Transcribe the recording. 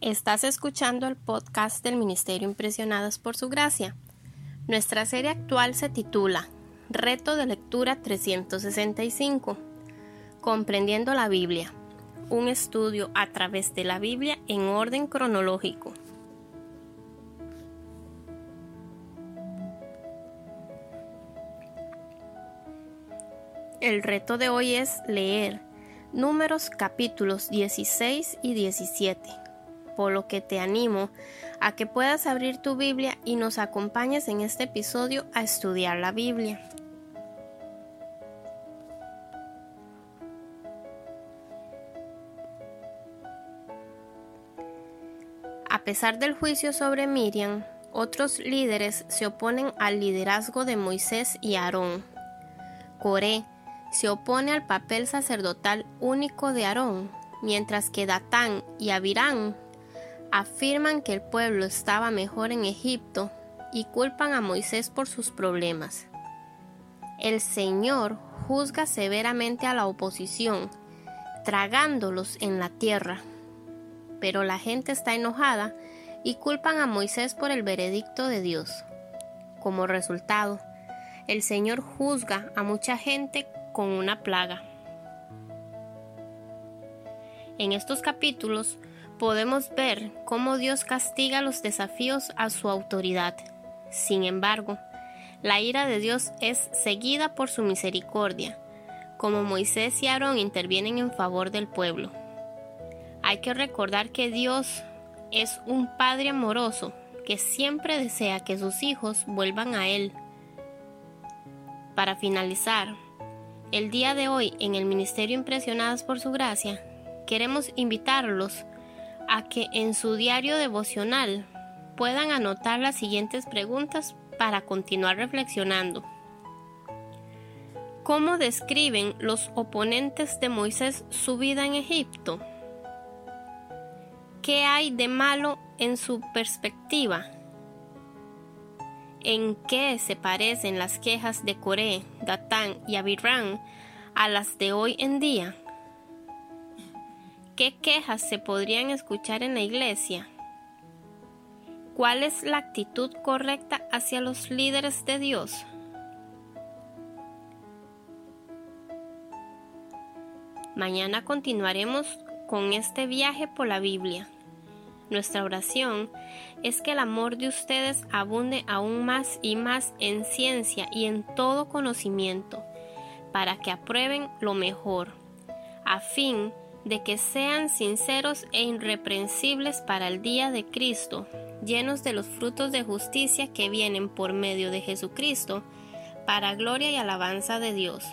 Estás escuchando el podcast del Ministerio Impresionadas por Su Gracia. Nuestra serie actual se titula Reto de Lectura 365. Comprendiendo la Biblia. Un estudio a través de la Biblia en orden cronológico. El reto de hoy es leer Números capítulos 16 y 17, por lo que te animo a que puedas abrir tu Biblia y nos acompañes en este episodio a estudiar la Biblia. A pesar del juicio sobre Miriam, otros líderes se oponen al liderazgo de Moisés y Aarón. Coré, se opone al papel sacerdotal único de Aarón, mientras que Datán y Abirán afirman que el pueblo estaba mejor en Egipto y culpan a Moisés por sus problemas. El Señor juzga severamente a la oposición, tragándolos en la tierra. Pero la gente está enojada y culpan a Moisés por el veredicto de Dios. Como resultado, el Señor juzga a mucha gente con una plaga. En estos capítulos podemos ver cómo Dios castiga los desafíos a su autoridad. Sin embargo, la ira de Dios es seguida por su misericordia, como Moisés y Aarón intervienen en favor del pueblo. Hay que recordar que Dios es un Padre amoroso que siempre desea que sus hijos vuelvan a Él. Para finalizar, el día de hoy en el Ministerio Impresionadas por Su Gracia, queremos invitarlos a que en su diario devocional puedan anotar las siguientes preguntas para continuar reflexionando. ¿Cómo describen los oponentes de Moisés su vida en Egipto? ¿Qué hay de malo en su perspectiva? en qué se parecen las quejas de Coré, Datán y Abirán a las de hoy en día? ¿Qué quejas se podrían escuchar en la iglesia? ¿Cuál es la actitud correcta hacia los líderes de Dios? Mañana continuaremos con este viaje por la Biblia. Nuestra oración es que el amor de ustedes abunde aún más y más en ciencia y en todo conocimiento, para que aprueben lo mejor, a fin de que sean sinceros e irreprensibles para el día de Cristo, llenos de los frutos de justicia que vienen por medio de Jesucristo, para gloria y alabanza de Dios.